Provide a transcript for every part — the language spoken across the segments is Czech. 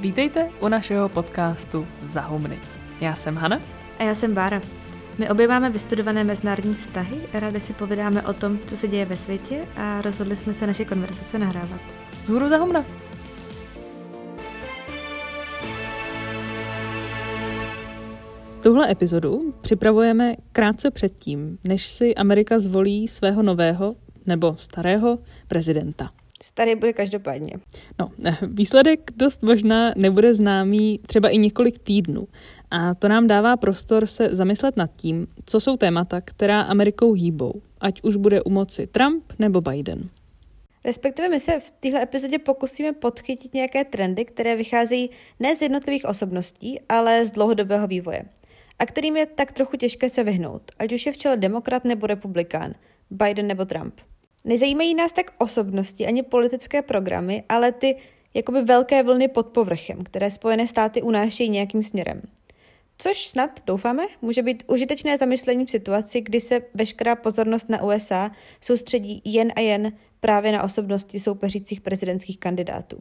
Vítejte u našeho podcastu Zahumny. Já jsem Hana. A já jsem Bára. My obě máme vystudované mezinárodní vztahy, rádi si povídáme o tom, co se děje ve světě a rozhodli jsme se naše konverzace nahrávat. Zhůru Zahumna. Tuhle epizodu připravujeme krátce předtím, než si Amerika zvolí svého nového nebo starého prezidenta. Starý bude každopádně. No, výsledek dost možná nebude známý třeba i několik týdnů. A to nám dává prostor se zamyslet nad tím, co jsou témata, která Amerikou hýbou, ať už bude u moci Trump nebo Biden. Respektive my se v téhle epizodě pokusíme podchytit nějaké trendy, které vycházejí ne z jednotlivých osobností, ale z dlouhodobého vývoje. A kterým je tak trochu těžké se vyhnout, ať už je v čele demokrat nebo republikán, Biden nebo Trump. Nezajímají nás tak osobnosti ani politické programy, ale ty jakoby velké vlny pod povrchem, které Spojené státy unášejí nějakým směrem. Což snad, doufáme, může být užitečné zamyšlení v situaci, kdy se veškerá pozornost na USA soustředí jen a jen právě na osobnosti soupeřících prezidentských kandidátů.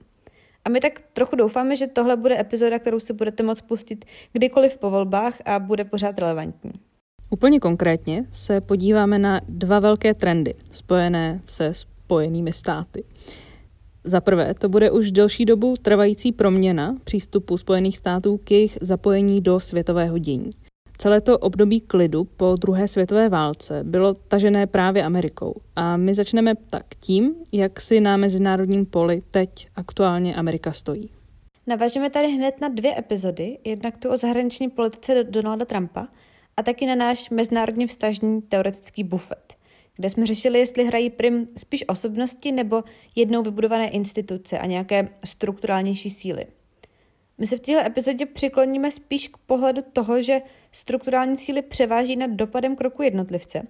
A my tak trochu doufáme, že tohle bude epizoda, kterou si budete moct pustit kdykoliv po volbách a bude pořád relevantní. Úplně konkrétně se podíváme na dva velké trendy spojené se spojenými státy. Za prvé, to bude už delší dobu trvající proměna přístupu Spojených států k jejich zapojení do světového dění. Celé to období klidu po druhé světové válce bylo tažené právě Amerikou. A my začneme tak tím, jak si na mezinárodním poli teď aktuálně Amerika stojí. Navážeme tady hned na dvě epizody, jednak tu o zahraniční politice Donalda Trumpa a taky na náš mezinárodně vztažný teoretický bufet, kde jsme řešili, jestli hrají prim spíš osobnosti nebo jednou vybudované instituce a nějaké strukturálnější síly. My se v této epizodě přikloníme spíš k pohledu toho, že strukturální síly převáží nad dopadem kroku jednotlivce.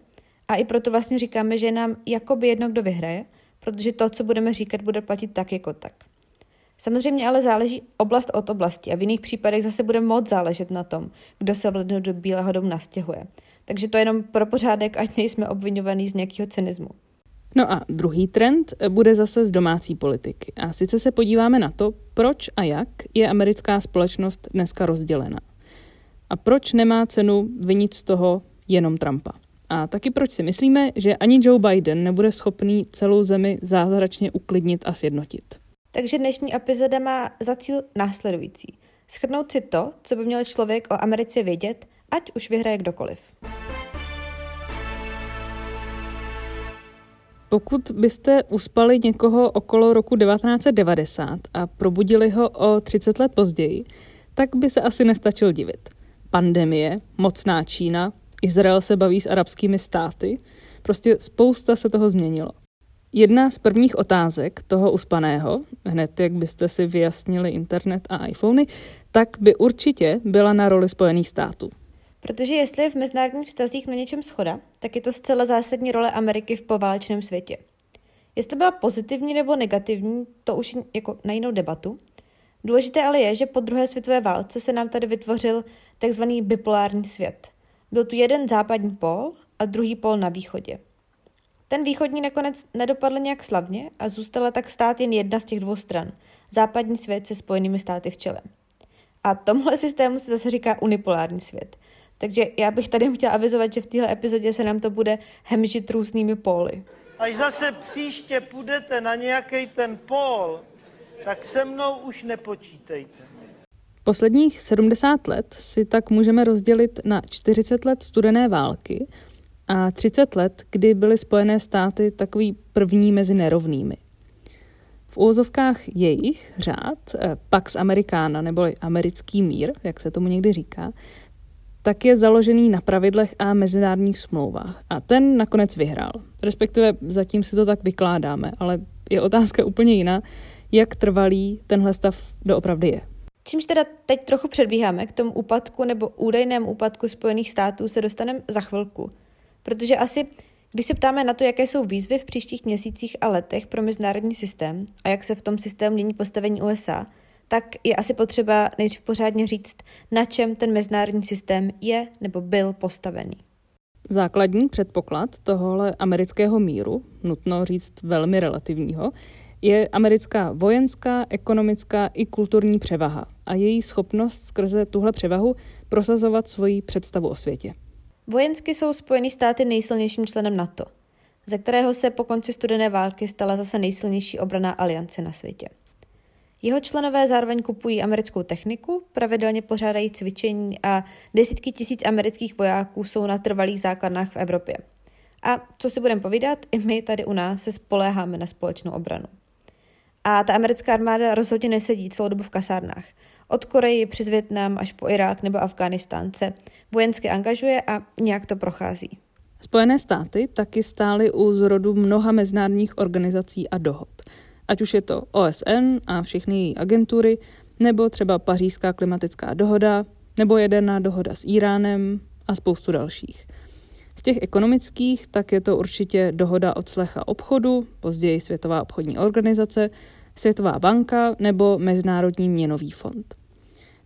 A i proto vlastně říkáme, že je nám jakoby jedno, kdo vyhraje, protože to, co budeme říkat, bude platit tak jako tak. Samozřejmě ale záleží oblast od oblasti a v jiných případech zase bude moc záležet na tom, kdo se v do Bílého domu nastěhuje. Takže to je jenom pro pořádek, ať nejsme obvinovaní z nějakého cynismu. No a druhý trend bude zase z domácí politiky. A sice se podíváme na to, proč a jak je americká společnost dneska rozdělena. A proč nemá cenu vinit z toho jenom Trumpa. A taky proč si myslíme, že ani Joe Biden nebude schopný celou zemi zázračně uklidnit a sjednotit. Takže dnešní epizoda má za cíl následující. Schrnout si to, co by měl člověk o Americe vědět, ať už vyhraje kdokoliv. Pokud byste uspali někoho okolo roku 1990 a probudili ho o 30 let později, tak by se asi nestačil divit. Pandemie, mocná Čína, Izrael se baví s arabskými státy, prostě spousta se toho změnilo. Jedna z prvních otázek toho uspaného, hned jak byste si vyjasnili internet a iPhony, tak by určitě byla na roli Spojených států. Protože jestli je v mezinárodních vztazích na něčem schoda, tak je to zcela zásadní role Ameriky v poválečném světě. Jestli byla pozitivní nebo negativní, to už jako na jinou debatu. Důležité ale je, že po druhé světové válce se nám tady vytvořil takzvaný bipolární svět. Byl tu jeden západní pól a druhý pól na východě. Ten východní nakonec nedopadl nějak slavně a zůstala tak stát jen jedna z těch dvou stran. Západní svět se spojenými státy v čele. A tomhle systému se zase říká unipolární svět. Takže já bych tady chtěla avizovat, že v téhle epizodě se nám to bude hemžit různými póly. Až zase příště půjdete na nějaký ten pól, tak se mnou už nepočítejte. Posledních 70 let si tak můžeme rozdělit na 40 let studené války a 30 let, kdy byly Spojené státy takový první mezi nerovnými. V úvozovkách jejich řád, eh, Pax Americana, neboli americký mír, jak se tomu někdy říká, tak je založený na pravidlech a mezinárodních smlouvách. A ten nakonec vyhrál. Respektive zatím si to tak vykládáme, ale je otázka úplně jiná, jak trvalý tenhle stav doopravdy je. Čímž teda teď trochu předbíháme k tomu úpadku nebo údajnému úpadku Spojených států se dostaneme za chvilku. Protože asi, když se ptáme na to, jaké jsou výzvy v příštích měsících a letech pro mezinárodní systém a jak se v tom systému mění postavení USA, tak je asi potřeba nejdřív pořádně říct, na čem ten mezinárodní systém je nebo byl postavený. Základní předpoklad tohohle amerického míru, nutno říct velmi relativního, je americká vojenská, ekonomická i kulturní převaha a její schopnost skrze tuhle převahu prosazovat svoji představu o světě. Vojensky jsou Spojené státy nejsilnějším členem NATO, ze kterého se po konci studené války stala zase nejsilnější obraná aliance na světě. Jeho členové zároveň kupují americkou techniku, pravidelně pořádají cvičení a desítky tisíc amerických vojáků jsou na trvalých základnách v Evropě. A co si budeme povídat, i my tady u nás se spoléháme na společnou obranu. A ta americká armáda rozhodně nesedí celou dobu v kasárnách. Od Koreji přes Větnam až po Irák nebo Afghánistán se vojensky angažuje a nějak to prochází. Spojené státy taky stály u zrodu mnoha mezinárodních organizací a dohod. Ať už je to OSN a všechny její agentury, nebo třeba Pařížská klimatická dohoda, nebo jaderná dohoda s Iránem a spoustu dalších. Z těch ekonomických tak je to určitě dohoda od slecha obchodu, později Světová obchodní organizace, Světová banka nebo Mezinárodní měnový fond.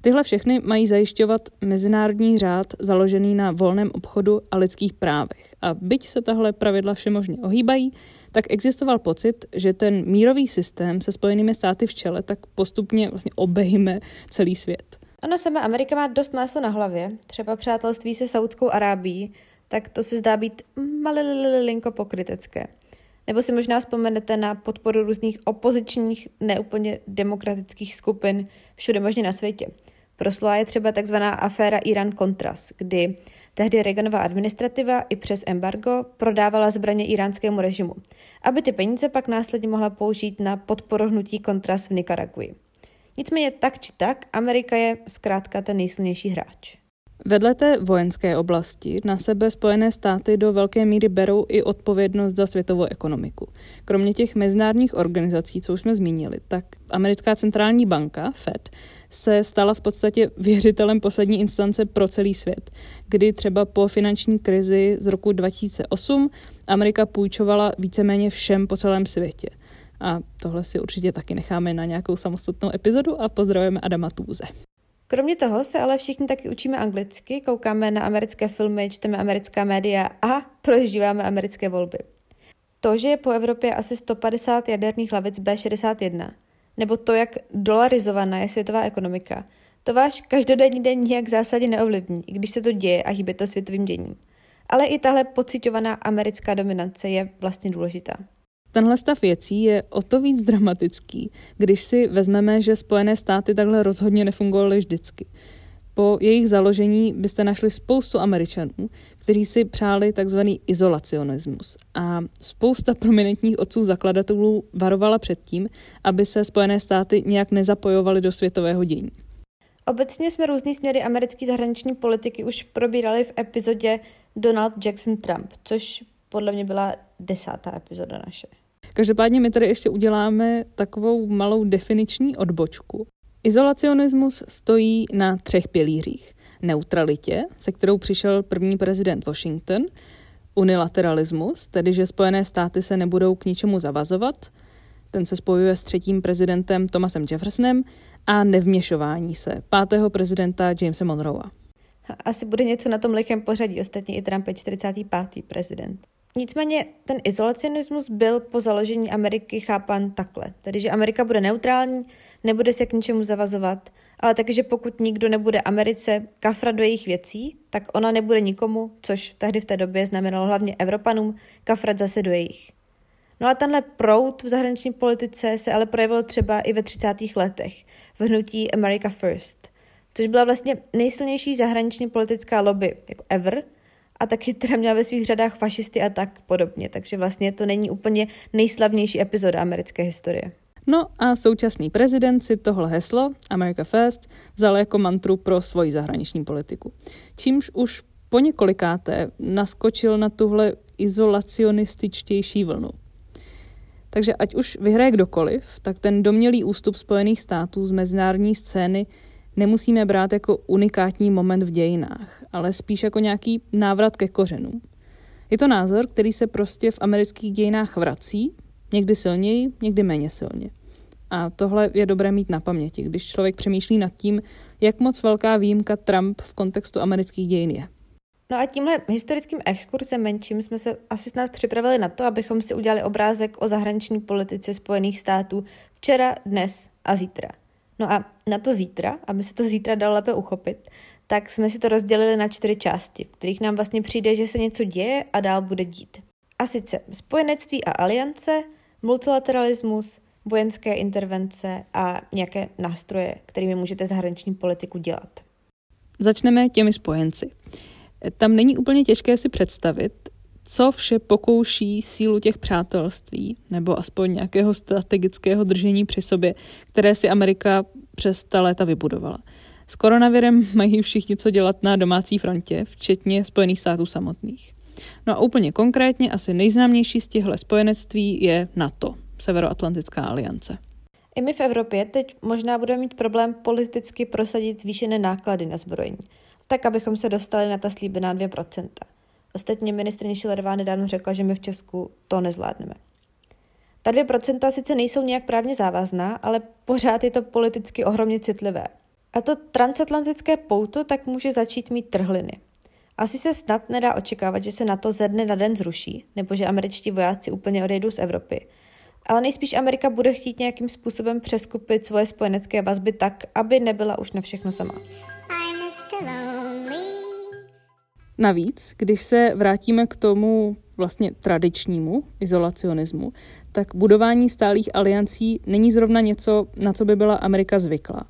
Tyhle všechny mají zajišťovat mezinárodní řád založený na volném obchodu a lidských právech. A byť se tahle pravidla všemožně ohýbají, tak existoval pocit, že ten mírový systém se Spojenými státy v čele tak postupně vlastně obejme celý svět. Ano, sama Amerika má dost máslo na hlavě. Třeba přátelství se Saudskou Arábií, tak to se zdá být malilinko pokrytecké. Nebo si možná vzpomenete na podporu různých opozičních, neúplně demokratických skupin všude možně na světě. Proslula je třeba takzvaná aféra Iran-Contras, kdy tehdy Reaganova administrativa i přes embargo prodávala zbraně iránskému režimu, aby ty peníze pak následně mohla použít na podporu hnutí Contras v Nikaraguji. Nicméně tak či tak, Amerika je zkrátka ten nejsilnější hráč. Vedle té vojenské oblasti na sebe Spojené státy do velké míry berou i odpovědnost za světovou ekonomiku. Kromě těch mezinárodních organizací, co už jsme zmínili, tak americká centrální banka, Fed, se stala v podstatě věřitelem poslední instance pro celý svět, kdy třeba po finanční krizi z roku 2008 Amerika půjčovala víceméně všem po celém světě. A tohle si určitě taky necháme na nějakou samostatnou epizodu a pozdravujeme Adama Tůze. Kromě toho se ale všichni taky učíme anglicky, koukáme na americké filmy, čteme americká média a prožíváme americké volby. To, že je po Evropě asi 150 jaderných hlavic B-61, nebo to, jak dolarizovaná je světová ekonomika, to váš každodenní den nijak zásadě neovlivní, i když se to děje a hýbe to světovým děním. Ale i tahle pocitovaná americká dominance je vlastně důležitá. Tenhle stav věcí je o to víc dramatický, když si vezmeme, že Spojené státy takhle rozhodně nefungovaly vždycky. Po jejich založení byste našli spoustu Američanů, kteří si přáli takzvaný izolacionismus. A spousta prominentních otců zakladatelů varovala před tím, aby se Spojené státy nějak nezapojovaly do světového dění. Obecně jsme různý směry americké zahraniční politiky už probírali v epizodě Donald Jackson Trump, což podle mě byla desátá epizoda naše. Každopádně my tady ještě uděláme takovou malou definiční odbočku. Izolacionismus stojí na třech pilířích. Neutralitě, se kterou přišel první prezident Washington, unilateralismus, tedy že Spojené státy se nebudou k ničemu zavazovat, ten se spojuje s třetím prezidentem Thomasem Jeffersonem a nevměšování se pátého prezidenta Jamesa Monroea. Asi bude něco na tom lichém pořadí, ostatně i Trump je 45. prezident. Nicméně ten izolacionismus byl po založení Ameriky chápan takhle, tedy že Amerika bude neutrální, nebude se k ničemu zavazovat, ale taky, že pokud nikdo nebude Americe kafrat do jejich věcí, tak ona nebude nikomu, což tehdy v té době znamenalo hlavně Evropanům, kafrat zase do jejich. No a tenhle proud v zahraniční politice se ale projevil třeba i ve 30. letech v hnutí America First, což byla vlastně nejsilnější zahraniční politická lobby jako ever – a taky teda měla ve svých řadách fašisty a tak podobně, takže vlastně to není úplně nejslavnější epizoda americké historie. No a současný prezident si tohle heslo, America First, vzal jako mantru pro svoji zahraniční politiku. Čímž už po několikáté naskočil na tuhle izolacionističtější vlnu. Takže ať už vyhraje kdokoliv, tak ten domělý ústup Spojených států z mezinárodní scény nemusíme brát jako unikátní moment v dějinách, ale spíš jako nějaký návrat ke kořenům. Je to názor, který se prostě v amerických dějinách vrací, někdy silněji, někdy méně silně. A tohle je dobré mít na paměti, když člověk přemýšlí nad tím, jak moc velká výjimka Trump v kontextu amerických dějin je. No a tímhle historickým exkurzem menším jsme se asi snad připravili na to, abychom si udělali obrázek o zahraniční politice Spojených států včera, dnes a zítra. No a na to zítra, aby se to zítra dalo lépe uchopit, tak jsme si to rozdělili na čtyři části, v kterých nám vlastně přijde, že se něco děje a dál bude dít. A sice spojenectví a aliance, multilateralismus, vojenské intervence a nějaké nástroje, kterými můžete zahraniční politiku dělat. Začneme těmi spojenci. Tam není úplně těžké si představit, co vše pokouší sílu těch přátelství, nebo aspoň nějakého strategického držení při sobě, které si Amerika přes ta léta vybudovala. S koronavirem mají všichni co dělat na domácí frontě, včetně Spojených států samotných. No a úplně konkrétně asi nejznámější z těchto spojenectví je NATO, Severoatlantická aliance. I my v Evropě teď možná budeme mít problém politicky prosadit zvýšené náklady na zbrojení, tak abychom se dostali na ta slíbená 2%. Ostatně ministrině Šilerová nedávno řekla, že my v Česku to nezvládneme. Ta 2% sice nejsou nějak právně závazná, ale pořád je to politicky ohromně citlivé. A to transatlantické pouto tak může začít mít trhliny. Asi se snad nedá očekávat, že se na to ze dne na den zruší, nebo že američtí vojáci úplně odejdou z Evropy. Ale nejspíš Amerika bude chtít nějakým způsobem přeskupit svoje spojenecké vazby tak, aby nebyla už na všechno sama. Navíc, když se vrátíme k tomu vlastně tradičnímu izolacionismu, tak budování stálých aliancí není zrovna něco, na co by byla Amerika zvyklá.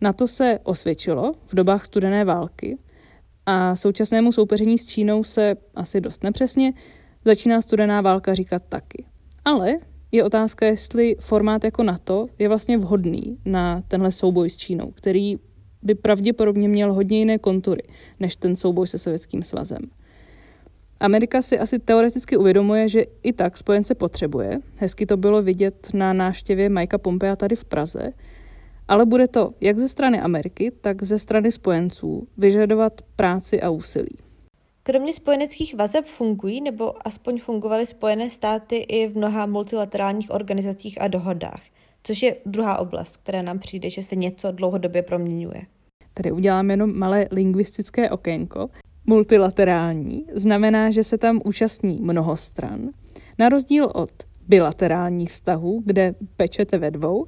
Na to se osvědčilo v dobách studené války a současnému soupeření s Čínou se asi dost nepřesně začíná studená válka říkat taky. Ale je otázka, jestli formát jako NATO je vlastně vhodný na tenhle souboj s Čínou, který by pravděpodobně měl hodně jiné kontury než ten souboj se Sovětským svazem. Amerika si asi teoreticky uvědomuje, že i tak spojence potřebuje. Hezky to bylo vidět na návštěvě Majka Pompea tady v Praze. Ale bude to jak ze strany Ameriky, tak ze strany spojenců vyžadovat práci a úsilí. Kromě spojeneckých vazeb fungují nebo aspoň fungovaly Spojené státy i v mnoha multilaterálních organizacích a dohodách, což je druhá oblast, která nám přijde, že se něco dlouhodobě proměňuje. Tady udělám jenom malé lingvistické okénko. Multilaterální znamená, že se tam účastní mnoho stran, na rozdíl od bilaterálních vztahů, kde pečete ve dvou,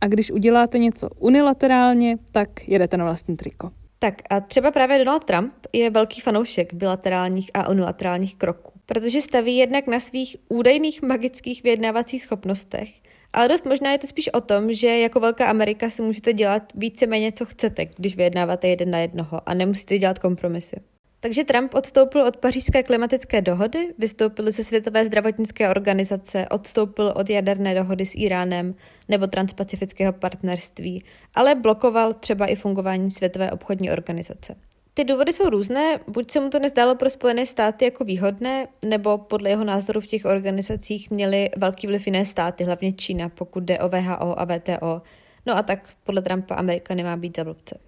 a když uděláte něco unilaterálně, tak jedete na vlastní triko. Tak a třeba právě Donald Trump je velký fanoušek bilaterálních a unilaterálních kroků, protože staví jednak na svých údajných magických vyjednávacích schopnostech, ale dost možná je to spíš o tom, že jako Velká Amerika si můžete dělat víceméně, co chcete, když vyjednáváte jeden na jednoho a nemusíte dělat kompromisy. Takže Trump odstoupil od pařížské klimatické dohody, vystoupil ze Světové zdravotnické organizace, odstoupil od jaderné dohody s Iránem nebo transpacifického partnerství, ale blokoval třeba i fungování Světové obchodní organizace. Ty důvody jsou různé, buď se mu to nezdálo pro Spojené státy jako výhodné, nebo podle jeho názoru v těch organizacích měly velký vliv jiné státy, hlavně Čína, pokud jde o VHO a VTO. No a tak podle Trumpa Amerika nemá být za blbce.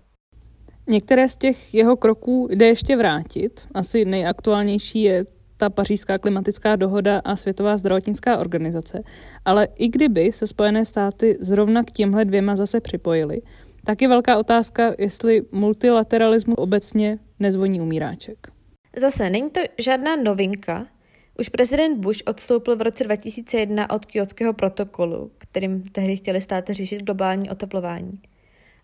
Některé z těch jeho kroků jde ještě vrátit. Asi nejaktuálnější je ta pařížská klimatická dohoda a Světová zdravotnická organizace. Ale i kdyby se Spojené státy zrovna k těmhle dvěma zase připojily, tak je velká otázka, jestli multilateralismu obecně nezvoní umíráček. Zase není to žádná novinka. Už prezident Bush odstoupil v roce 2001 od Kyotského protokolu, kterým tehdy chtěli státy řešit globální oteplování.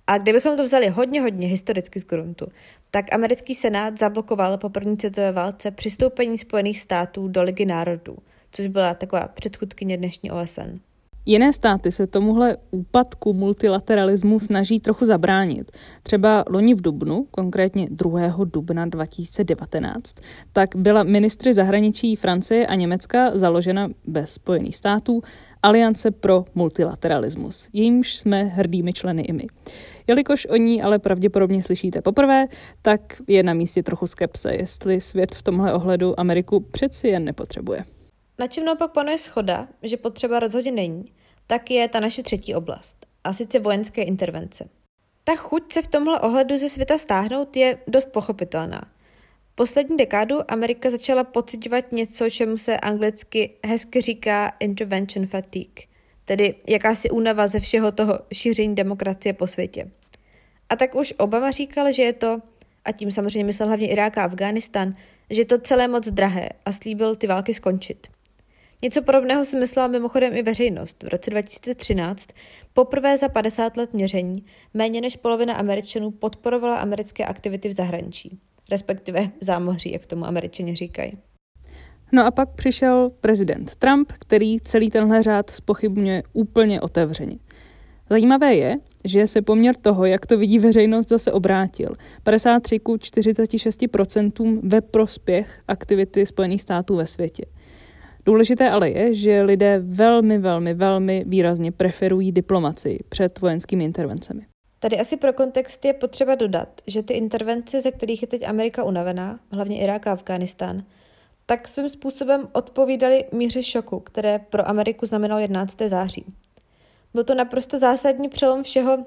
A kdybychom to vzali hodně, hodně historicky z gruntu, tak americký senát zablokoval po první světové válce přistoupení Spojených států do Ligy národů, což byla taková předchůdkyně dnešní OSN. Jiné státy se tomuhle úpadku multilateralismu snaží trochu zabránit. Třeba loni v Dubnu, konkrétně 2. dubna 2019, tak byla ministry zahraničí Francie a Německa založena bez Spojených států Aliance pro multilateralismus. Jejímž jsme hrdými členy i my. Jelikož o ní ale pravděpodobně slyšíte poprvé, tak je na místě trochu skepse, jestli svět v tomhle ohledu Ameriku přeci jen nepotřebuje. Na čem naopak panuje schoda, že potřeba rozhodně není, tak je ta naše třetí oblast, a sice vojenské intervence. Ta chuť se v tomhle ohledu ze světa stáhnout je dost pochopitelná. Poslední dekádu Amerika začala pocitovat něco, čemu se anglicky hezky říká intervention fatigue, tedy jakási únava ze všeho toho šíření demokracie po světě. A tak už Obama říkal, že je to a tím samozřejmě myslel hlavně Irák a Afghánistán, že je to celé moc drahé a slíbil ty války skončit. Něco podobného si myslela mimochodem i veřejnost. V roce 2013 poprvé za 50 let měření méně než polovina Američanů podporovala americké aktivity v zahraničí, respektive zámoří, jak tomu američani říkají. No a pak přišel prezident Trump, který celý tenhle řád spochybňuje úplně otevřeně. Zajímavé je, že se poměr toho, jak to vidí veřejnost, zase obrátil. 53 ku 46% ve prospěch aktivity Spojených států ve světě. Důležité ale je, že lidé velmi, velmi, velmi výrazně preferují diplomaci před vojenskými intervencemi. Tady asi pro kontext je potřeba dodat, že ty intervence, ze kterých je teď Amerika unavená, hlavně Irák a Afghánistán, tak svým způsobem odpovídali míře šoku, které pro Ameriku znamenalo 11. září. Byl to naprosto zásadní přelom všeho.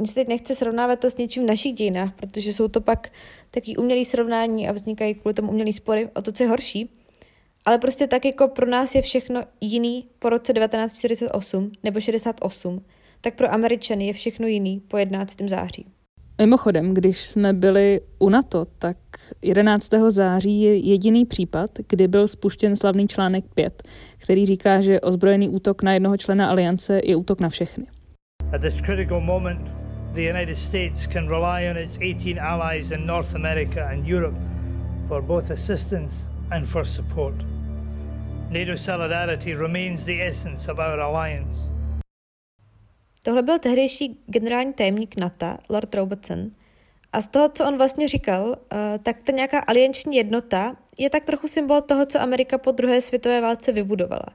Nic teď nechce srovnávat to s něčím v našich dějinách, protože jsou to pak takový umělý srovnání a vznikají kvůli tomu umělý spory o to, co je horší. Ale prostě tak jako pro nás je všechno jiný po roce 1948 nebo 68, tak pro Američany je všechno jiný po 11. září. Mimochodem, když jsme byli u NATO, tak 11. září je jediný případ, kdy byl spuštěn slavný článek 5, který říká, že ozbrojený útok na jednoho člena aliance je útok na všechny. At this critical moment, the United States can rely on its 18 allies in North America and Europe for both assistance and for support. NATO solidarity remains the essence of our alliance. Tohle byl tehdejší generální tajemník NATO, Lord Robertson. A z toho, co on vlastně říkal, eh, tak ta nějaká alianční jednota je tak trochu symbol toho, co Amerika po druhé světové válce vybudovala.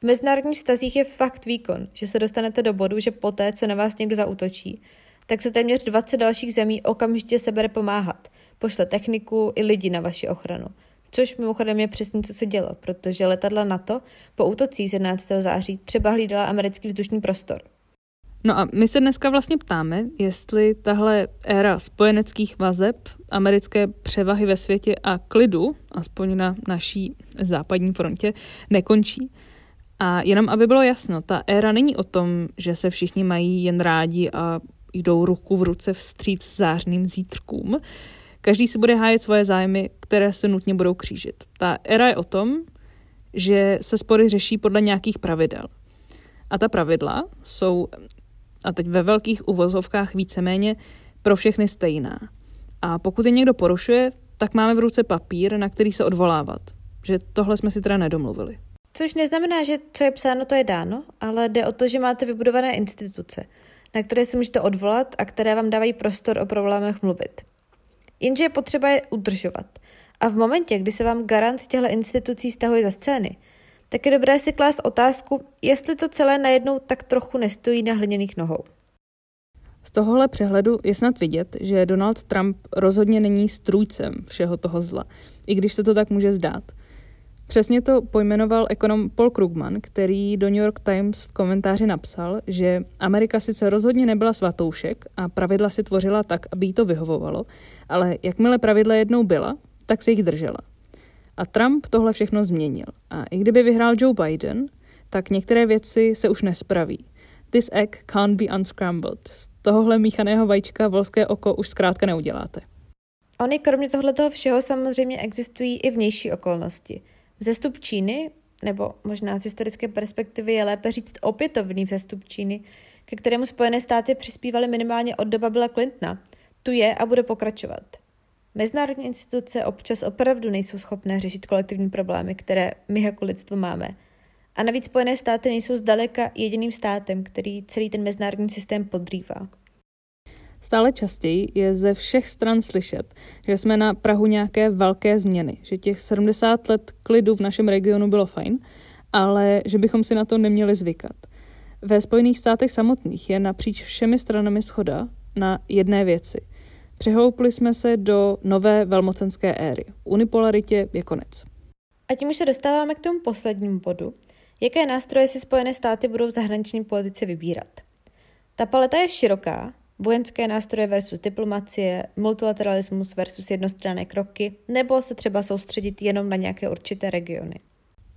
V mezinárodních vztazích je fakt výkon, že se dostanete do bodu, že poté, co na vás někdo zautočí, tak se téměř 20 dalších zemí okamžitě se bere pomáhat. Pošle techniku i lidi na vaši ochranu. Což mimochodem je přesně, co se dělo, protože letadla NATO po útocích 11. září třeba hlídala americký vzdušný prostor. No a my se dneska vlastně ptáme, jestli tahle éra spojeneckých vazeb, americké převahy ve světě a klidu, aspoň na naší západní frontě, nekončí. A jenom aby bylo jasno, ta éra není o tom, že se všichni mají jen rádi a jdou ruku v ruce vstříc zářným zítřkům. Každý si bude hájet svoje zájmy, které se nutně budou křížit. Ta éra je o tom, že se spory řeší podle nějakých pravidel. A ta pravidla jsou a teď ve velkých uvozovkách víceméně pro všechny stejná. A pokud je někdo porušuje, tak máme v ruce papír, na který se odvolávat. Že tohle jsme si teda nedomluvili. Což neznamená, že co je psáno, to je dáno, ale jde o to, že máte vybudované instituce, na které se můžete odvolat a které vám dávají prostor o problémech mluvit. Jenže je potřeba je udržovat. A v momentě, kdy se vám garant těchto institucí stahuje za scény, tak je dobré si klást otázku, jestli to celé najednou tak trochu nestojí na hliněných nohou. Z tohohle přehledu je snad vidět, že Donald Trump rozhodně není strůjcem všeho toho zla, i když se to tak může zdát. Přesně to pojmenoval ekonom Paul Krugman, který do New York Times v komentáři napsal, že Amerika sice rozhodně nebyla svatoušek a pravidla si tvořila tak, aby jí to vyhovovalo, ale jakmile pravidla jednou byla, tak se jich držela. A Trump tohle všechno změnil. A i kdyby vyhrál Joe Biden, tak některé věci se už nespraví. This egg can't be unscrambled. Z tohohle míchaného vajíčka volské oko už zkrátka neuděláte. Ony kromě tohoto všeho samozřejmě existují i vnější okolnosti. Vzestup Číny, nebo možná z historické perspektivy je lépe říct opětovný vzestup Číny, ke kterému Spojené státy přispívaly minimálně od doba Billa Clintona, tu je a bude pokračovat. Mezinárodní instituce občas opravdu nejsou schopné řešit kolektivní problémy, které my jako lidstvo máme. A navíc Spojené státy nejsou zdaleka jediným státem, který celý ten mezinárodní systém podrývá. Stále častěji je ze všech stran slyšet, že jsme na Prahu nějaké velké změny, že těch 70 let klidu v našem regionu bylo fajn, ale že bychom si na to neměli zvykat. Ve Spojených státech samotných je napříč všemi stranami schoda na jedné věci – Přehoupli jsme se do nové velmocenské éry. Unipolaritě je konec. A tím už se dostáváme k tomu poslednímu bodu. Jaké nástroje si Spojené státy budou v zahraniční politice vybírat? Ta paleta je široká, vojenské nástroje versus diplomacie, multilateralismus versus jednostranné kroky, nebo se třeba soustředit jenom na nějaké určité regiony.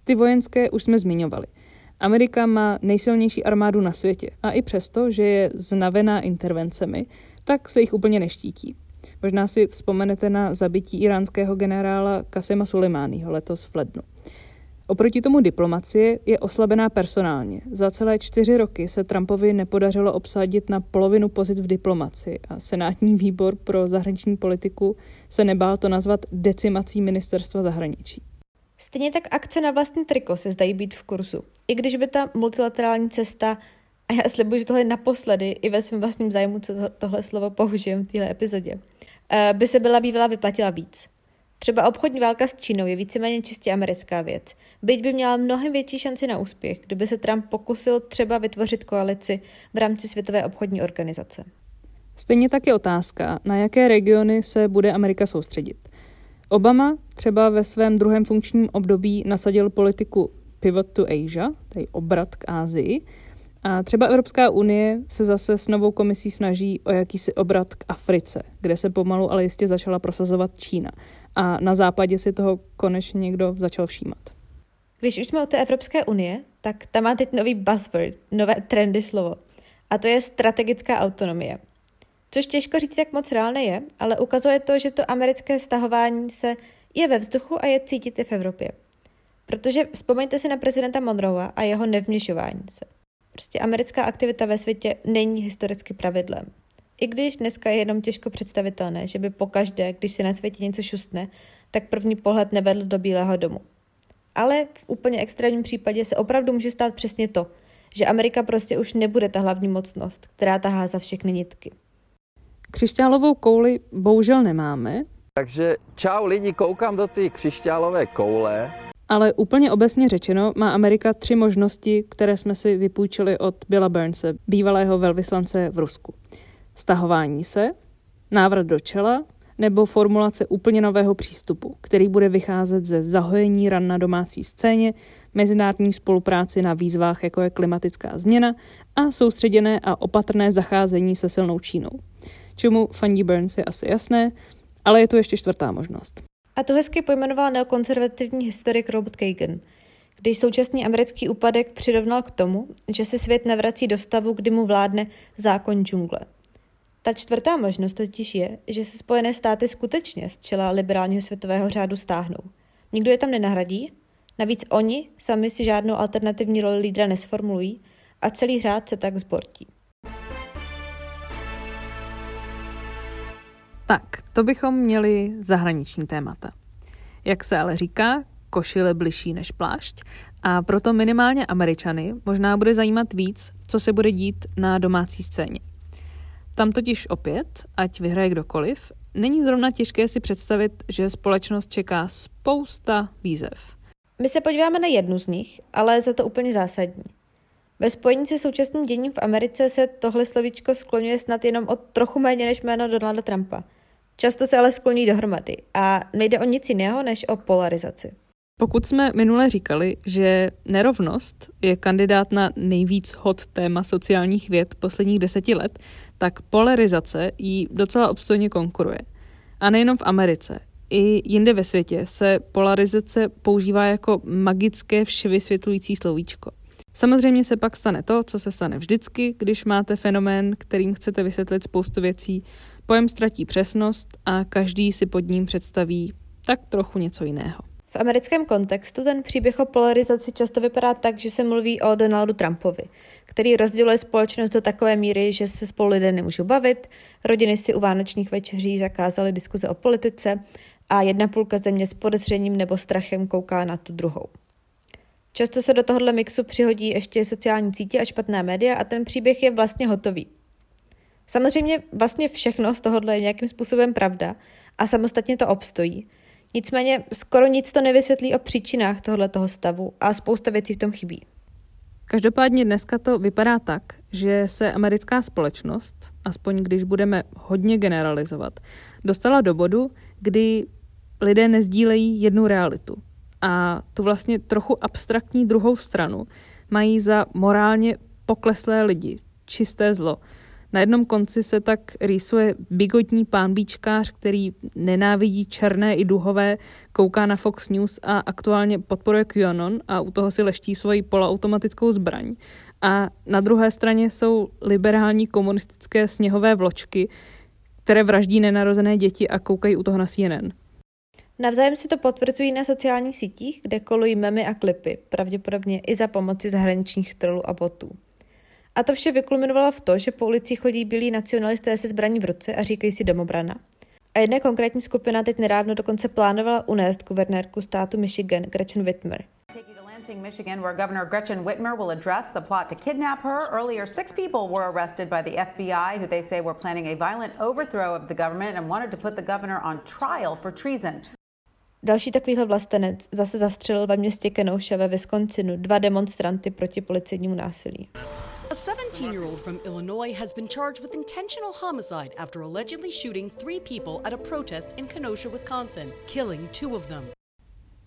Ty vojenské už jsme zmiňovali. Amerika má nejsilnější armádu na světě a i přesto, že je znavená intervencemi, tak se jich úplně neštítí. Možná si vzpomenete na zabití iránského generála Kasema Suleimányho letos v lednu. Oproti tomu diplomacie je oslabená personálně. Za celé čtyři roky se Trumpovi nepodařilo obsadit na polovinu pozit v diplomaci a senátní výbor pro zahraniční politiku se nebál to nazvat decimací ministerstva zahraničí. Stejně tak akce na vlastní triko se zdají být v kurzu. I když by ta multilaterální cesta, a já slibuji, že tohle je naposledy, i ve svém vlastním zájmu, co to, tohle slovo použijem v téhle epizodě, eh, by se byla bývala vyplatila víc. Třeba obchodní válka s Čínou je víceméně čistě americká věc. Byť by měla mnohem větší šanci na úspěch, kdyby se Trump pokusil třeba vytvořit koalici v rámci Světové obchodní organizace. Stejně tak je otázka, na jaké regiony se bude Amerika soustředit. Obama třeba ve svém druhém funkčním období nasadil politiku Pivot to Asia, tedy obrat k Ázii, a třeba Evropská unie se zase s novou komisí snaží o jakýsi obrat k Africe, kde se pomalu ale jistě začala prosazovat Čína. A na západě si toho konečně někdo začal všímat. Když už jsme u té Evropské unie, tak tam má teď nový buzzword, nové trendy slovo. A to je strategická autonomie. Což těžko říct, jak moc reálné je, ale ukazuje to, že to americké stahování se je ve vzduchu a je cítit i v Evropě. Protože vzpomeňte si na prezidenta Monroea a jeho nevměšování se. Prostě americká aktivita ve světě není historicky pravidlem. I když dneska je jenom těžko představitelné, že by pokaždé, když se na světě něco šustne, tak první pohled nevedl do Bílého domu. Ale v úplně extrémním případě se opravdu může stát přesně to, že Amerika prostě už nebude ta hlavní mocnost, která tahá za všechny nitky. Křišťálovou kouli bohužel nemáme. Takže čau lidi, koukám do té křišťálové koule. Ale úplně obecně řečeno má Amerika tři možnosti, které jsme si vypůjčili od Billa Burnse, bývalého velvyslance v Rusku. Stahování se, návrat do čela nebo formulace úplně nového přístupu, který bude vycházet ze zahojení ran na domácí scéně, mezinárodní spolupráci na výzvách, jako je klimatická změna a soustředěné a opatrné zacházení se silnou Čínou. Čemu fandí Burns je asi jasné, ale je tu ještě čtvrtá možnost. A to hezky pojmenoval neokonzervativní historik Robert Kagan, když současný americký úpadek přirovnal k tomu, že se svět nevrací do stavu, kdy mu vládne zákon džungle. Ta čtvrtá možnost totiž je, že se Spojené státy skutečně z čela liberálního světového řádu stáhnou. Nikdo je tam nenahradí, navíc oni sami si žádnou alternativní roli lídra nesformulují a celý řád se tak zbortí. Tak, to bychom měli zahraniční témata. Jak se ale říká, košile bližší než plášť a proto minimálně Američany možná bude zajímat víc, co se bude dít na domácí scéně. Tam totiž opět, ať vyhraje kdokoliv, není zrovna těžké si představit, že společnost čeká spousta výzev. My se podíváme na jednu z nich, ale za to úplně zásadní. Ve spojení se současným děním v Americe se tohle slovíčko skloňuje snad jenom o trochu méně než jméno Donalda Trumpa. Často se ale skloní dohromady a nejde o nic jiného než o polarizaci. Pokud jsme minule říkali, že nerovnost je kandidát na nejvíc hot téma sociálních věd posledních deseti let, tak polarizace jí docela obstojně konkuruje. A nejenom v Americe. I jinde ve světě se polarizace používá jako magické vševysvětlující slovíčko. Samozřejmě se pak stane to, co se stane vždycky, když máte fenomén, kterým chcete vysvětlit spoustu věcí. Pojem ztratí přesnost a každý si pod ním představí tak trochu něco jiného. V americkém kontextu ten příběh o polarizaci často vypadá tak, že se mluví o Donaldu Trumpovi, který rozděluje společnost do takové míry, že se spolu lidé nemůžou bavit, rodiny si u vánočních večeří zakázaly diskuze o politice a jedna půlka země s podezřením nebo strachem kouká na tu druhou. Často se do tohohle mixu přihodí ještě sociální sítě a špatné média a ten příběh je vlastně hotový. Samozřejmě vlastně všechno z tohohle je nějakým způsobem pravda a samostatně to obstojí. Nicméně skoro nic to nevysvětlí o příčinách tohoto stavu a spousta věcí v tom chybí. Každopádně dneska to vypadá tak, že se americká společnost, aspoň když budeme hodně generalizovat, dostala do bodu, kdy lidé nezdílejí jednu realitu. A tu vlastně trochu abstraktní druhou stranu mají za morálně pokleslé lidi, čisté zlo, na jednom konci se tak rýsuje bigotní pánbíčkář, který nenávidí černé i duhové, kouká na Fox News a aktuálně podporuje QAnon a u toho si leští svoji poloautomatickou zbraň. A na druhé straně jsou liberální komunistické sněhové vločky, které vraždí nenarozené děti a koukají u toho na CNN. Navzájem si to potvrzují na sociálních sítích, kde kolují memy a klipy, pravděpodobně i za pomoci zahraničních trolů a botů. A to vše vykulminovalo v to, že po ulici chodí bílí nacionalisté se zbraní v ruce a říkají si domobrana. A jedna konkrétní skupina teď nedávno dokonce plánovala unést guvernérku státu Michigan Gretchen Whitmer. Michigan, where Governor Gretchen Whitmer will address the plot to kidnap her. Earlier, six people were arrested by the FBI, who they say were planning a violent overthrow of the government and wanted to put the governor on trial for treason. Další takovýhle vlastenec zase zastřelil ve městě Kenosha ve Wisconsinu dva demonstranty proti policejnímu násilí. A 17-year-old from Illinois has been charged with intentional homicide after allegedly shooting three people at a protest in Kenosha, Wisconsin, killing two of them.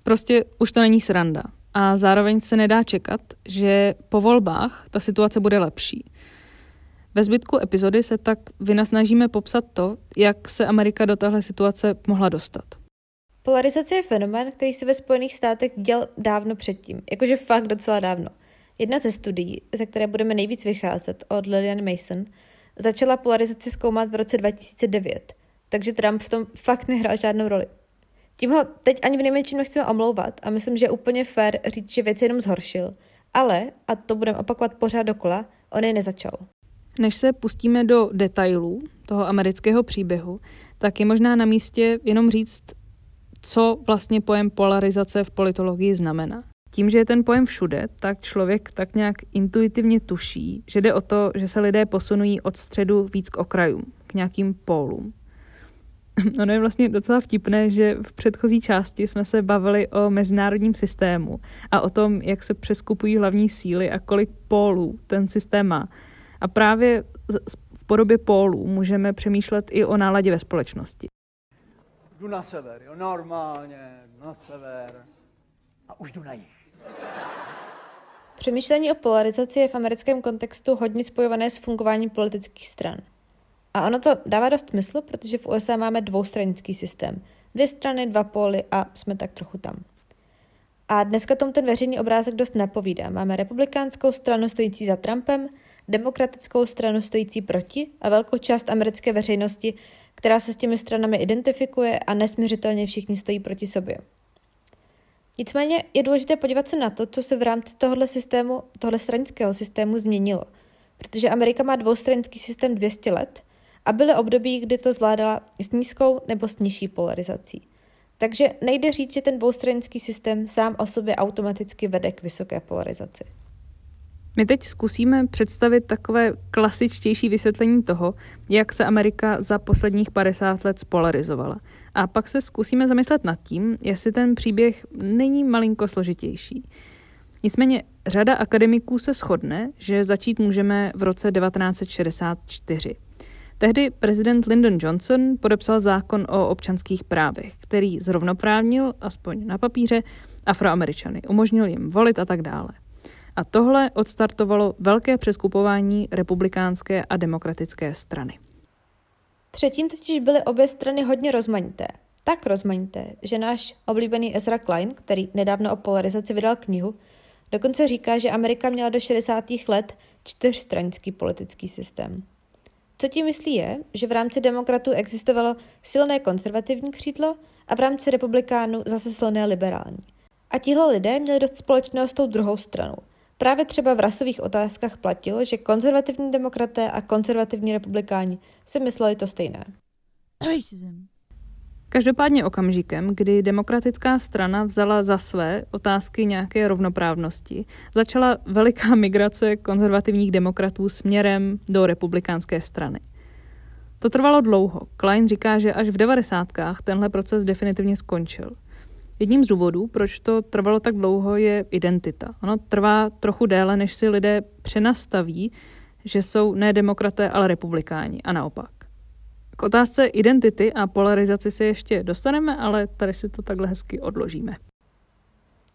Prostě už to není sranda. A zároveň se nedá čekat, že po volbách ta situace bude lepší. Ve zbytku epizody se tak vynasnažíme popsat to, jak se Amerika do téhle situace mohla dostat. Polarizace je fenomén, který se ve Spojených státech děl dávno předtím, jakože fakt docela dávno. Jedna ze studií, ze které budeme nejvíc vycházet, od Lillian Mason, začala polarizaci zkoumat v roce 2009, takže Trump v tom fakt nehrál žádnou roli. Tím ho teď ani v nejmenším nechceme omlouvat a myslím, že je úplně fér říct, že věc jenom zhoršil. Ale, a to budeme opakovat pořád dokola, on je nezačal. Než se pustíme do detailů toho amerického příběhu, tak je možná na místě jenom říct, co vlastně pojem polarizace v politologii znamená. Tím, že je ten pojem všude, tak člověk tak nějak intuitivně tuší, že jde o to, že se lidé posunují od středu víc k okrajům, k nějakým pólům. Ono je vlastně docela vtipné, že v předchozí části jsme se bavili o mezinárodním systému a o tom, jak se přeskupují hlavní síly a kolik pólů ten systém má. A právě v podobě pólů můžeme přemýšlet i o náladě ve společnosti. Jdu na sever, jo, normálně, na sever. A už jdu na jih. Přemýšlení o polarizaci je v americkém kontextu hodně spojované s fungováním politických stran. A ono to dává dost smysl, protože v USA máme dvoustranický systém. Dvě strany, dva póly a jsme tak trochu tam. A dneska tomu ten veřejný obrázek dost napovídá. Máme republikánskou stranu stojící za Trumpem, demokratickou stranu stojící proti a velkou část americké veřejnosti, která se s těmi stranami identifikuje a nesměřitelně všichni stojí proti sobě. Nicméně je důležité podívat se na to, co se v rámci tohohle systému, tohle stranického systému změnilo. Protože Amerika má dvoustranický systém 200 let a byly období, kdy to zvládala s nízkou nebo s nižší polarizací. Takže nejde říct, že ten dvoustranický systém sám o sobě automaticky vede k vysoké polarizaci. My teď zkusíme představit takové klasičtější vysvětlení toho, jak se Amerika za posledních 50 let spolarizovala. A pak se zkusíme zamyslet nad tím, jestli ten příběh není malinko složitější. Nicméně řada akademiků se shodne, že začít můžeme v roce 1964. Tehdy prezident Lyndon Johnson podepsal zákon o občanských právech, který zrovnoprávnil, aspoň na papíře, afroameričany, umožnil jim volit a tak dále. A tohle odstartovalo velké přeskupování republikánské a demokratické strany. Předtím totiž byly obě strany hodně rozmanité. Tak rozmanité, že náš oblíbený Ezra Klein, který nedávno o polarizaci vydal knihu, dokonce říká, že Amerika měla do 60. let čtyřstranický politický systém. Co tím myslí je, že v rámci demokratů existovalo silné konzervativní křídlo a v rámci republikánů zase silné liberální. A tihle lidé měli dost společného s tou druhou stranou. Právě třeba v rasových otázkách platilo, že konzervativní demokraté a konzervativní republikáni si mysleli to stejné. Racism. Každopádně okamžikem, kdy demokratická strana vzala za své otázky nějaké rovnoprávnosti, začala veliká migrace konzervativních demokratů směrem do republikánské strany. To trvalo dlouho. Klein říká, že až v devadesátkách tenhle proces definitivně skončil. Jedním z důvodů, proč to trvalo tak dlouho, je identita. Ono trvá trochu déle, než si lidé přenastaví, že jsou ne demokraté, ale republikáni a naopak. K otázce identity a polarizaci se ještě dostaneme, ale tady si to takhle hezky odložíme.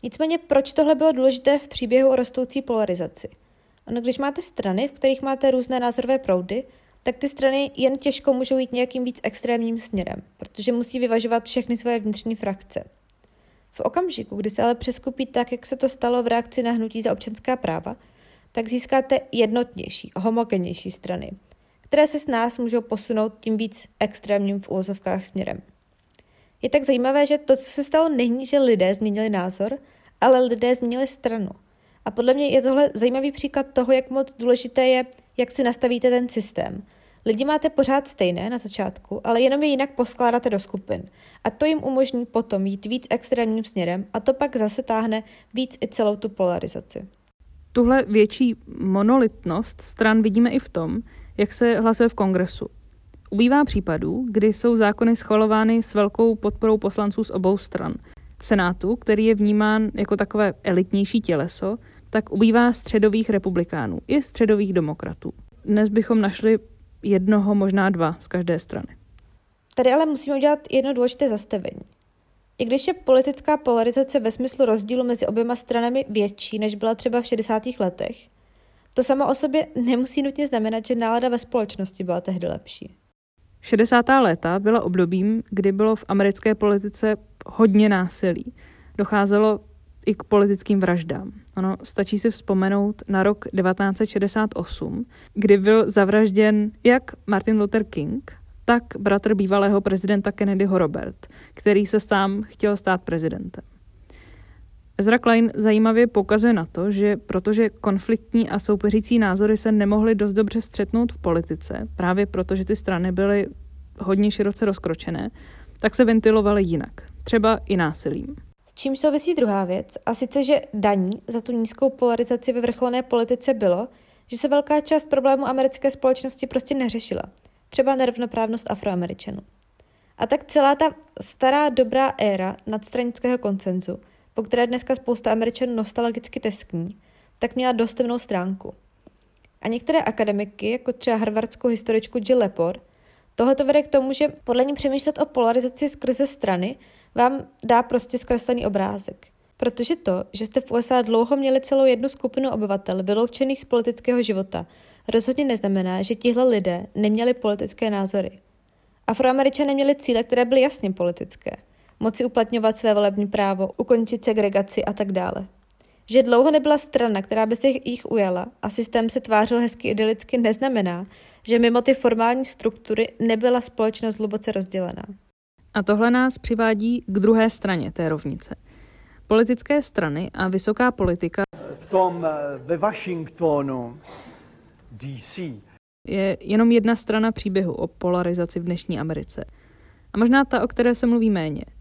Nicméně, proč tohle bylo důležité v příběhu o rostoucí polarizaci? Ono, když máte strany, v kterých máte různé názorové proudy, tak ty strany jen těžko můžou jít nějakým víc extrémním směrem, protože musí vyvažovat všechny svoje vnitřní frakce. V okamžiku, kdy se ale přeskupí tak, jak se to stalo v reakci na hnutí za občanská práva, tak získáte jednotnější, homogennější strany, které se s nás můžou posunout tím víc extrémním v úvozovkách směrem. Je tak zajímavé, že to, co se stalo, není, že lidé změnili názor, ale lidé změnili stranu. A podle mě je tohle zajímavý příklad toho, jak moc důležité je, jak si nastavíte ten systém. Lidi máte pořád stejné na začátku, ale jenom je jinak poskládáte do skupin. A to jim umožní potom jít víc extrémním směrem a to pak zase táhne víc i celou tu polarizaci. Tuhle větší monolitnost stran vidíme i v tom, jak se hlasuje v kongresu. Ubývá případů, kdy jsou zákony schvalovány s velkou podporou poslanců z obou stran. V Senátu, který je vnímán jako takové elitnější těleso, tak ubývá středových republikánů i středových demokratů. Dnes bychom našli jednoho, možná dva z každé strany. Tady ale musíme udělat jedno důležité zastavení. I když je politická polarizace ve smyslu rozdílu mezi oběma stranami větší, než byla třeba v 60. letech, to samo o sobě nemusí nutně znamenat, že nálada ve společnosti byla tehdy lepší. 60. léta byla obdobím, kdy bylo v americké politice hodně násilí. Docházelo i k politickým vraždám. Ono stačí si vzpomenout na rok 1968, kdy byl zavražděn jak Martin Luther King, tak bratr bývalého prezidenta Kennedyho Robert, který se sám chtěl stát prezidentem. Ezra Klein zajímavě poukazuje na to, že protože konfliktní a soupeřící názory se nemohly dost dobře střetnout v politice, právě protože ty strany byly hodně široce rozkročené, tak se ventilovaly jinak, třeba i násilím. Čím souvisí druhá věc, a sice, že daní za tu nízkou polarizaci ve vrcholné politice bylo, že se velká část problémů americké společnosti prostě neřešila. Třeba nerovnoprávnost afroameričanů. A tak celá ta stará dobrá éra nadstranického koncenzu – po které dneska spousta Američanů nostalgicky teskní, tak měla dost temnou stránku. A některé akademiky, jako třeba harvardskou historičku Jill Lepore, tohle to vede k tomu, že podle ní přemýšlet o polarizaci skrze strany vám dá prostě zkreslený obrázek. Protože to, že jste v USA dlouho měli celou jednu skupinu obyvatel vyloučených z politického života, rozhodně neznamená, že tihle lidé neměli politické názory. Afroameričané měli cíle, které byly jasně politické – moci uplatňovat své volební právo, ukončit segregaci a tak dále. Že dlouho nebyla strana, která by se jich ujala a systém se tvářil hezky idylicky, neznamená, že mimo ty formální struktury nebyla společnost hluboce rozdělená. A tohle nás přivádí k druhé straně té rovnice. Politické strany a vysoká politika v tom eh, ve Washingtonu DC je jenom jedna strana příběhu o polarizaci v dnešní Americe. A možná ta, o které se mluví méně –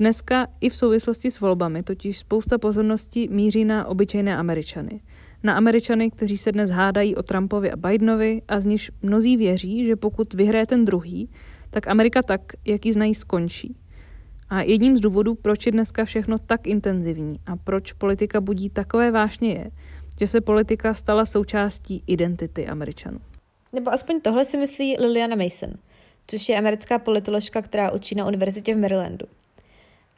Dneska i v souvislosti s volbami totiž spousta pozornosti míří na obyčejné Američany. Na Američany, kteří se dnes hádají o Trumpovi a Bidenovi a z nich mnozí věří, že pokud vyhraje ten druhý, tak Amerika tak, jak ji znají, skončí. A jedním z důvodů, proč je dneska všechno tak intenzivní a proč politika budí takové vášně je, že se politika stala součástí identity Američanů. Nebo aspoň tohle si myslí Liliana Mason, což je americká politoložka, která učí na univerzitě v Marylandu.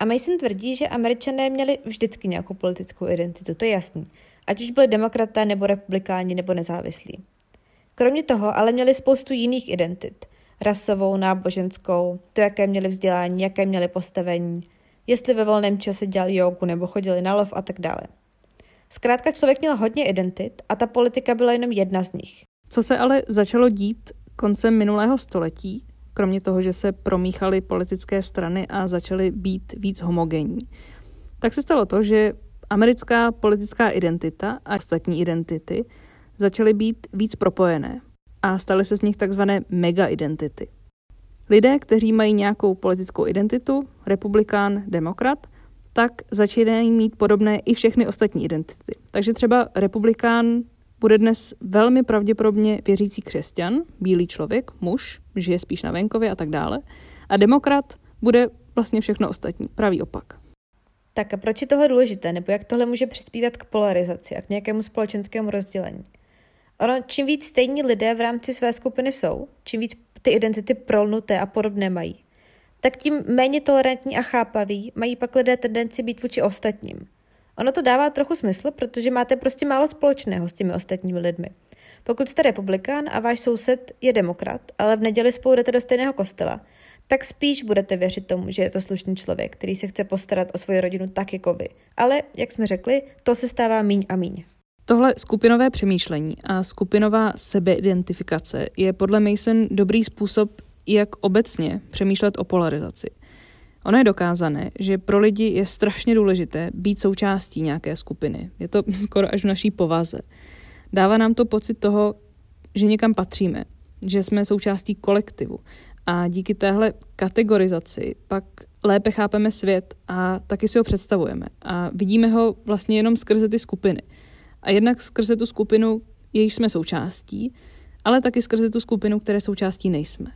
A Mason tvrdí, že američané měli vždycky nějakou politickou identitu, to je jasný. Ať už byli demokraté, nebo republikáni, nebo nezávislí. Kromě toho ale měli spoustu jiných identit. Rasovou, náboženskou, to, jaké měli vzdělání, jaké měli postavení, jestli ve volném čase dělali jogu nebo chodili na lov a tak dále. Zkrátka člověk měl hodně identit a ta politika byla jenom jedna z nich. Co se ale začalo dít koncem minulého století, kromě toho, že se promíchaly politické strany a začaly být víc homogenní, tak se stalo to, že americká politická identita a ostatní identity začaly být víc propojené a staly se z nich takzvané mega-identity. Lidé, kteří mají nějakou politickou identitu, republikán, demokrat, tak začínají mít podobné i všechny ostatní identity. Takže třeba republikán bude dnes velmi pravděpodobně věřící křesťan, bílý člověk, muž, žije spíš na venkově a tak dále. A demokrat bude vlastně všechno ostatní, pravý opak. Tak a proč je tohle důležité, nebo jak tohle může přispívat k polarizaci a k nějakému společenskému rozdělení? Ono, čím víc stejní lidé v rámci své skupiny jsou, čím víc ty identity prolnuté a podobné mají, tak tím méně tolerantní a chápaví mají pak lidé tendenci být vůči ostatním – Ono to dává trochu smysl, protože máte prostě málo společného s těmi ostatními lidmi. Pokud jste republikán a váš soused je demokrat, ale v neděli spolu jdete do stejného kostela, tak spíš budete věřit tomu, že je to slušný člověk, který se chce postarat o svoji rodinu tak jako vy. Ale, jak jsme řekli, to se stává míň a míň. Tohle skupinové přemýšlení a skupinová sebeidentifikace je podle Mason dobrý způsob, jak obecně přemýšlet o polarizaci. Ono je dokázané, že pro lidi je strašně důležité být součástí nějaké skupiny. Je to skoro až v naší povaze. Dává nám to pocit toho, že někam patříme, že jsme součástí kolektivu. A díky téhle kategorizaci pak lépe chápeme svět a taky si ho představujeme. A vidíme ho vlastně jenom skrze ty skupiny. A jednak skrze tu skupinu, jejíž jsme součástí, ale taky skrze tu skupinu, které součástí nejsme.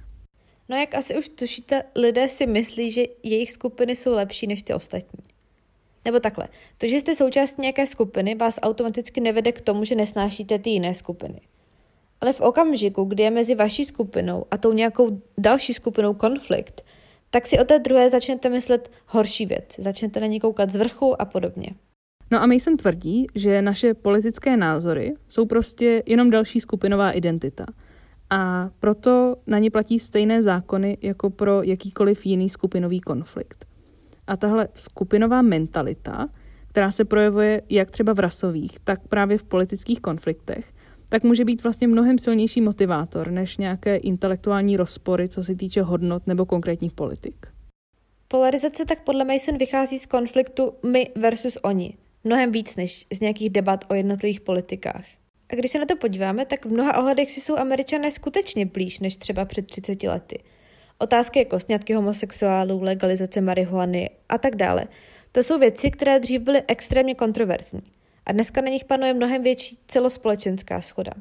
No jak asi už tušíte, lidé si myslí, že jejich skupiny jsou lepší než ty ostatní. Nebo takhle, to, že jste součástí nějaké skupiny, vás automaticky nevede k tomu, že nesnášíte ty jiné skupiny. Ale v okamžiku, kdy je mezi vaší skupinou a tou nějakou další skupinou konflikt, tak si o té druhé začnete myslet horší věc, začnete na ní koukat z vrchu a podobně. No a Mason tvrdí, že naše politické názory jsou prostě jenom další skupinová identita. A proto na ně platí stejné zákony jako pro jakýkoliv jiný skupinový konflikt. A tahle skupinová mentalita, která se projevuje jak třeba v rasových, tak právě v politických konfliktech, tak může být vlastně mnohem silnější motivátor než nějaké intelektuální rozpory, co se týče hodnot nebo konkrétních politik. Polarizace tak podle Mason vychází z konfliktu my versus oni, mnohem víc než z nějakých debat o jednotlivých politikách. A když se na to podíváme, tak v mnoha ohledech si jsou američané skutečně blíž než třeba před 30 lety. Otázky jako sňatky homosexuálů, legalizace marihuany a tak dále. To jsou věci, které dřív byly extrémně kontroverzní a dneska na nich panuje mnohem větší celospolečenská schoda.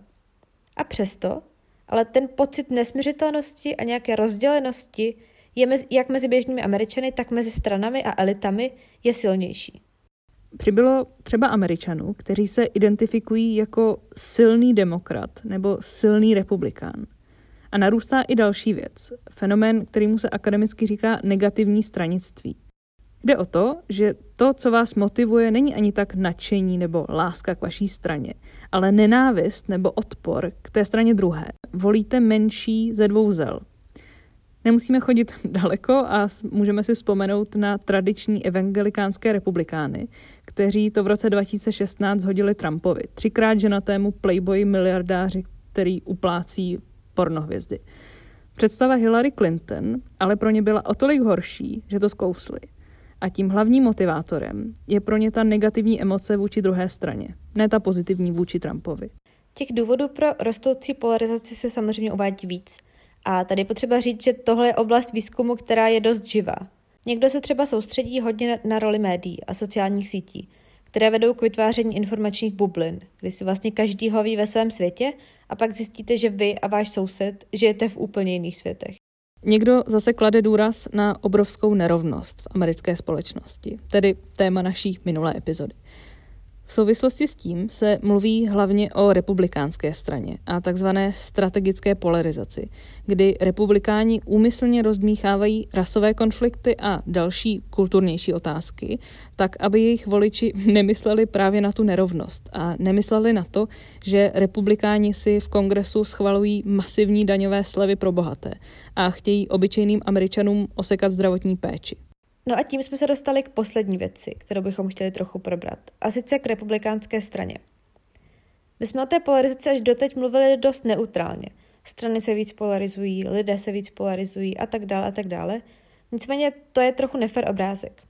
A přesto, ale ten pocit nesměřitelnosti a nějaké rozdělenosti je mezi, jak mezi běžnými Američany, tak mezi stranami a elitami je silnější. Přibylo třeba Američanů, kteří se identifikují jako silný demokrat nebo silný republikán. A narůstá i další věc, fenomén, kterýmu se akademicky říká negativní stranictví. Jde o to, že to, co vás motivuje, není ani tak nadšení nebo láska k vaší straně, ale nenávist nebo odpor k té straně druhé. Volíte menší ze dvou zel. Nemusíme chodit daleko a můžeme si vzpomenout na tradiční evangelikánské republikány, kteří to v roce 2016 hodili Trumpovi, třikrát ženatému playboy miliardáři, který uplácí pornohvězdy. Představa Hillary Clinton ale pro ně byla o tolik horší, že to zkousli. A tím hlavním motivátorem je pro ně ta negativní emoce vůči druhé straně, ne ta pozitivní vůči Trumpovi. Těch důvodů pro rostoucí polarizaci se samozřejmě uvádí víc. A tady potřeba říct, že tohle je oblast výzkumu, která je dost živá. Někdo se třeba soustředí hodně na roli médií a sociálních sítí, které vedou k vytváření informačních bublin, kdy si vlastně každý hoví ve svém světě a pak zjistíte, že vy a váš soused žijete v úplně jiných světech. Někdo zase klade důraz na obrovskou nerovnost v americké společnosti, tedy téma naší minulé epizody. V souvislosti s tím se mluví hlavně o republikánské straně a takzvané strategické polarizaci, kdy republikáni úmyslně rozdmíchávají rasové konflikty a další kulturnější otázky, tak aby jejich voliči nemysleli právě na tu nerovnost a nemysleli na to, že republikáni si v kongresu schvalují masivní daňové slevy pro bohaté a chtějí obyčejným američanům osekat zdravotní péči. No a tím jsme se dostali k poslední věci, kterou bychom chtěli trochu probrat, a sice k republikánské straně. My jsme o té polarizaci až doteď mluvili dost neutrálně. Strany se víc polarizují, lidé se víc polarizují a tak dále a tak dále. Nicméně to je trochu nefer obrázek.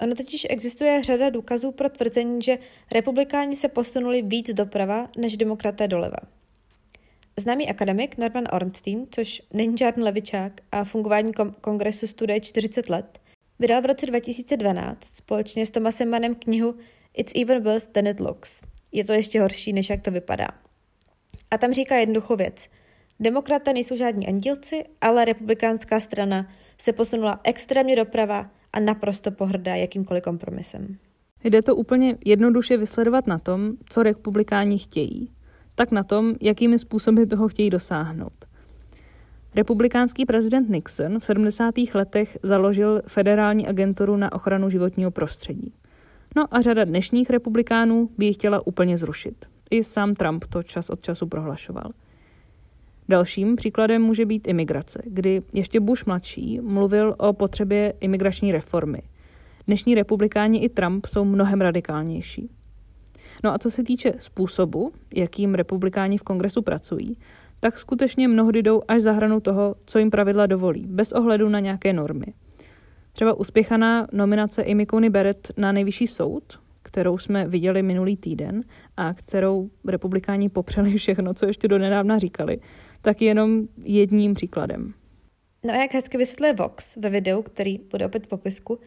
Ono totiž existuje řada důkazů pro tvrzení, že republikáni se posunuli víc doprava než demokraté doleva. Známý akademik Norman Ornstein, což není žádný levičák a fungování kongresu studuje 40 let, Vydal v roce 2012 společně s Thomasem Mannem knihu It's even worse than it looks. Je to ještě horší, než jak to vypadá. A tam říká jednoduchou věc. Demokraté nejsou žádní andílci, ale republikánská strana se posunula extrémně doprava a naprosto pohrdá jakýmkoliv kompromisem. Jde to úplně jednoduše vysledovat na tom, co republikáni chtějí, tak na tom, jakými způsoby toho chtějí dosáhnout. Republikánský prezident Nixon v 70. letech založil Federální agenturu na ochranu životního prostředí. No a řada dnešních republikánů by ji chtěla úplně zrušit. I sám Trump to čas od času prohlašoval. Dalším příkladem může být imigrace, kdy ještě Bush mladší mluvil o potřebě imigrační reformy. Dnešní republikáni i Trump jsou mnohem radikálnější. No a co se týče způsobu, jakým republikáni v kongresu pracují, tak skutečně mnohdy jdou až za hranu toho, co jim pravidla dovolí, bez ohledu na nějaké normy. Třeba uspěchaná nominace Amy Coney Barrett na nejvyšší soud, kterou jsme viděli minulý týden a kterou republikáni popřeli všechno, co ještě do nedávna říkali, tak jenom jedním příkladem. No a jak hezky vysvětluje Vox ve videu, který bude opět v popisku,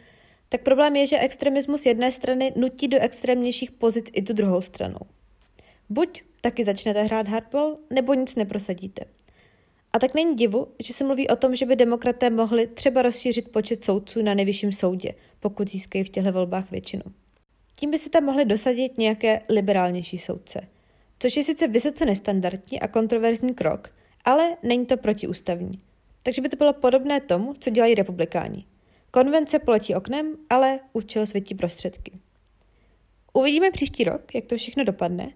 tak problém je, že extremismus jedné strany nutí do extrémnějších pozic i tu druhou stranu. Buď taky začnete hrát hardball, nebo nic neprosadíte. A tak není divu, že se mluví o tom, že by demokraté mohli třeba rozšířit počet soudců na nejvyšším soudě, pokud získají v těchto volbách většinu. Tím by se tam mohli dosadit nějaké liberálnější soudce, což je sice vysoce nestandardní a kontroverzní krok, ale není to protiústavní. Takže by to bylo podobné tomu, co dělají republikáni. Konvence poletí oknem, ale účel světí prostředky. Uvidíme příští rok, jak to všechno dopadne.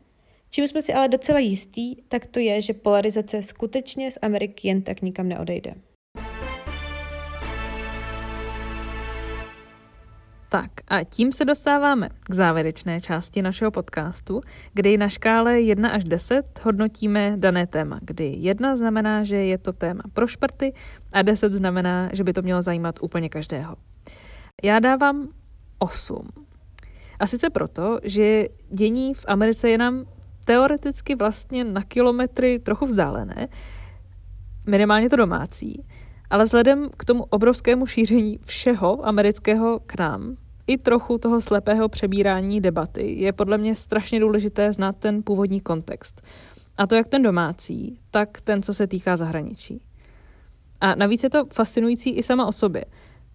Čím jsme si ale docela jistí, tak to je, že polarizace skutečně z Ameriky jen tak nikam neodejde. Tak a tím se dostáváme k závěrečné části našeho podcastu, kdy na škále 1 až 10 hodnotíme dané téma, kdy 1 znamená, že je to téma pro šprty a 10 znamená, že by to mělo zajímat úplně každého. Já dávám 8. A sice proto, že dění v Americe je nám teoreticky vlastně na kilometry trochu vzdálené, minimálně to domácí, ale vzhledem k tomu obrovskému šíření všeho amerického k nám, i trochu toho slepého přebírání debaty, je podle mě strašně důležité znát ten původní kontext. A to jak ten domácí, tak ten, co se týká zahraničí. A navíc je to fascinující i sama o sobě.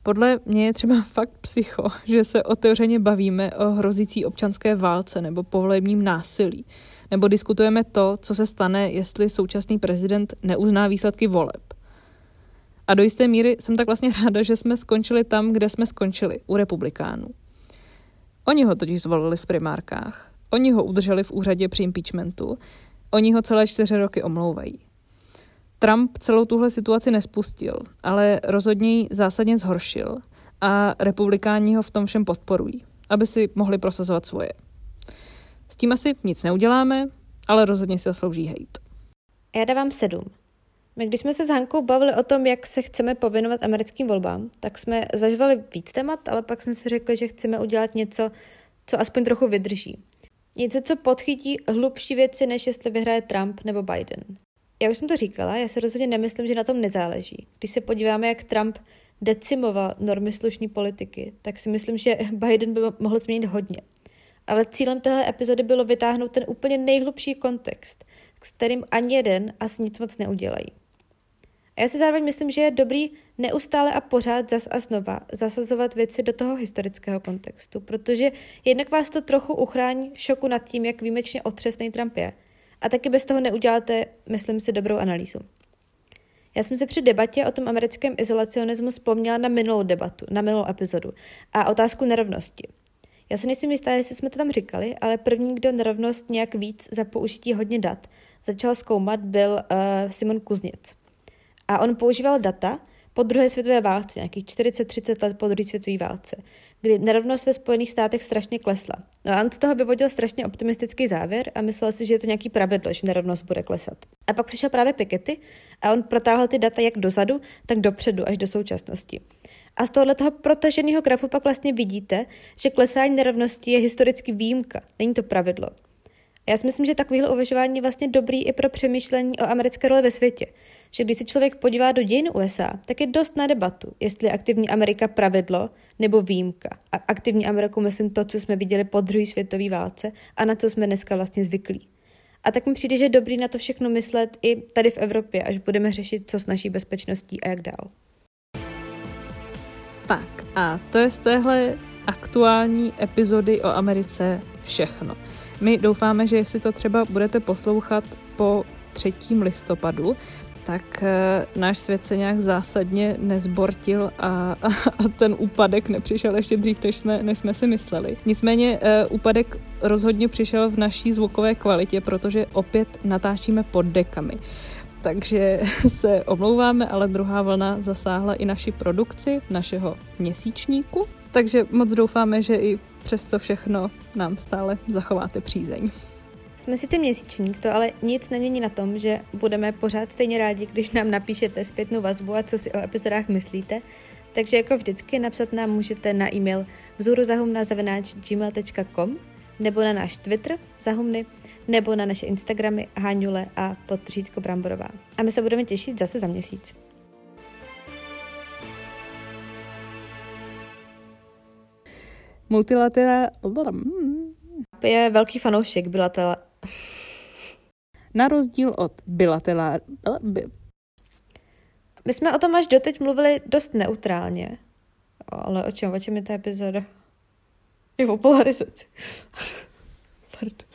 Podle mě je třeba fakt psycho, že se otevřeně bavíme o hrozící občanské válce nebo povolebním násilí. Nebo diskutujeme to, co se stane, jestli současný prezident neuzná výsledky voleb. A do jisté míry jsem tak vlastně ráda, že jsme skončili tam, kde jsme skončili, u republikánů. Oni ho totiž zvolili v primárkách. Oni ho udrželi v úřadě při impeachmentu. Oni ho celé čtyři roky omlouvají. Trump celou tuhle situaci nespustil, ale rozhodně ji zásadně zhoršil a republikáni ho v tom všem podporují, aby si mohli prosazovat svoje. S tím asi nic neuděláme, ale rozhodně si zaslouží hejt. Já dávám sedm. My když jsme se s Hankou bavili o tom, jak se chceme povinovat americkým volbám, tak jsme zvažovali víc témat, ale pak jsme si řekli, že chceme udělat něco, co aspoň trochu vydrží. Něco, co podchytí hlubší věci, než jestli vyhraje Trump nebo Biden. Já už jsem to říkala, já si rozhodně nemyslím, že na tom nezáleží. Když se podíváme, jak Trump decimoval normy slušné politiky, tak si myslím, že Biden by mohl změnit hodně. Ale cílem téhle epizody bylo vytáhnout ten úplně nejhlubší kontext, s kterým ani jeden asi nic moc neudělají. A já si zároveň myslím, že je dobrý neustále a pořád zas a znova zasazovat věci do toho historického kontextu, protože jednak vás to trochu uchrání šoku nad tím, jak výjimečně otřesný Trump je. A taky bez toho neuděláte, myslím si, dobrou analýzu. Já jsem se při debatě o tom americkém izolacionismu vzpomněla na minulou debatu, na minulou epizodu a otázku nerovnosti. Já si nejsem jistá, jestli jsme to tam říkali, ale první, kdo nerovnost nějak víc za použití hodně dat začal zkoumat, byl uh, Simon Kuznic. A on používal data po druhé světové válce, nějakých 40-30 let po druhé světové válce, kdy nerovnost ve Spojených státech strašně klesla. No a on z toho vyvodil strašně optimistický závěr a myslel si, že je to nějaký pravidlo, že nerovnost bude klesat. A pak přišel právě Piketty a on protáhl ty data jak dozadu, tak dopředu až do současnosti. A z tohohle toho protaženého grafu pak vlastně vidíte, že klesání nerovnosti je historicky výjimka, není to pravidlo. A já si myslím, že takovýhle uvažování je vlastně dobrý i pro přemýšlení o americké roli ve světě že když se člověk podívá do dějin USA, tak je dost na debatu, jestli je aktivní Amerika pravidlo nebo výjimka. A aktivní Ameriku myslím to, co jsme viděli po druhé světové válce a na co jsme dneska vlastně zvyklí. A tak mi přijde, že je dobrý na to všechno myslet i tady v Evropě, až budeme řešit, co s naší bezpečností a jak dál. Tak a to je z téhle aktuální epizody o Americe všechno. My doufáme, že jestli to třeba budete poslouchat po 3. listopadu, tak eh, náš svět se nějak zásadně nezbortil a, a, a ten úpadek nepřišel ještě dřív, než jsme, než jsme si mysleli. Nicméně uh, úpadek rozhodně přišel v naší zvukové kvalitě, protože opět natáčíme pod dekami. Takže se omlouváme, ale druhá vlna zasáhla i naši produkci našeho měsíčníku. Takže moc doufáme, že i přesto všechno nám stále zachováte přízeň. Jsme sice měsíčník, to ale nic nemění na tom, že budeme pořád stejně rádi, když nám napíšete zpětnou vazbu a co si o epizodách myslíte. Takže jako vždycky napsat nám můžete na e-mail vzoruzahumna.gmail.com nebo na náš Twitter zahumny nebo na naše Instagramy Háňule a podřídko Bramborová. A my se budeme těšit zase za měsíc. Multilatera... Je velký fanoušek bilatela... Na rozdíl od bilaterál... My jsme o tom až doteď mluvili dost neutrálně. Ale o čem, o čem je ta epizoda? Je o polarizaci. Pardon.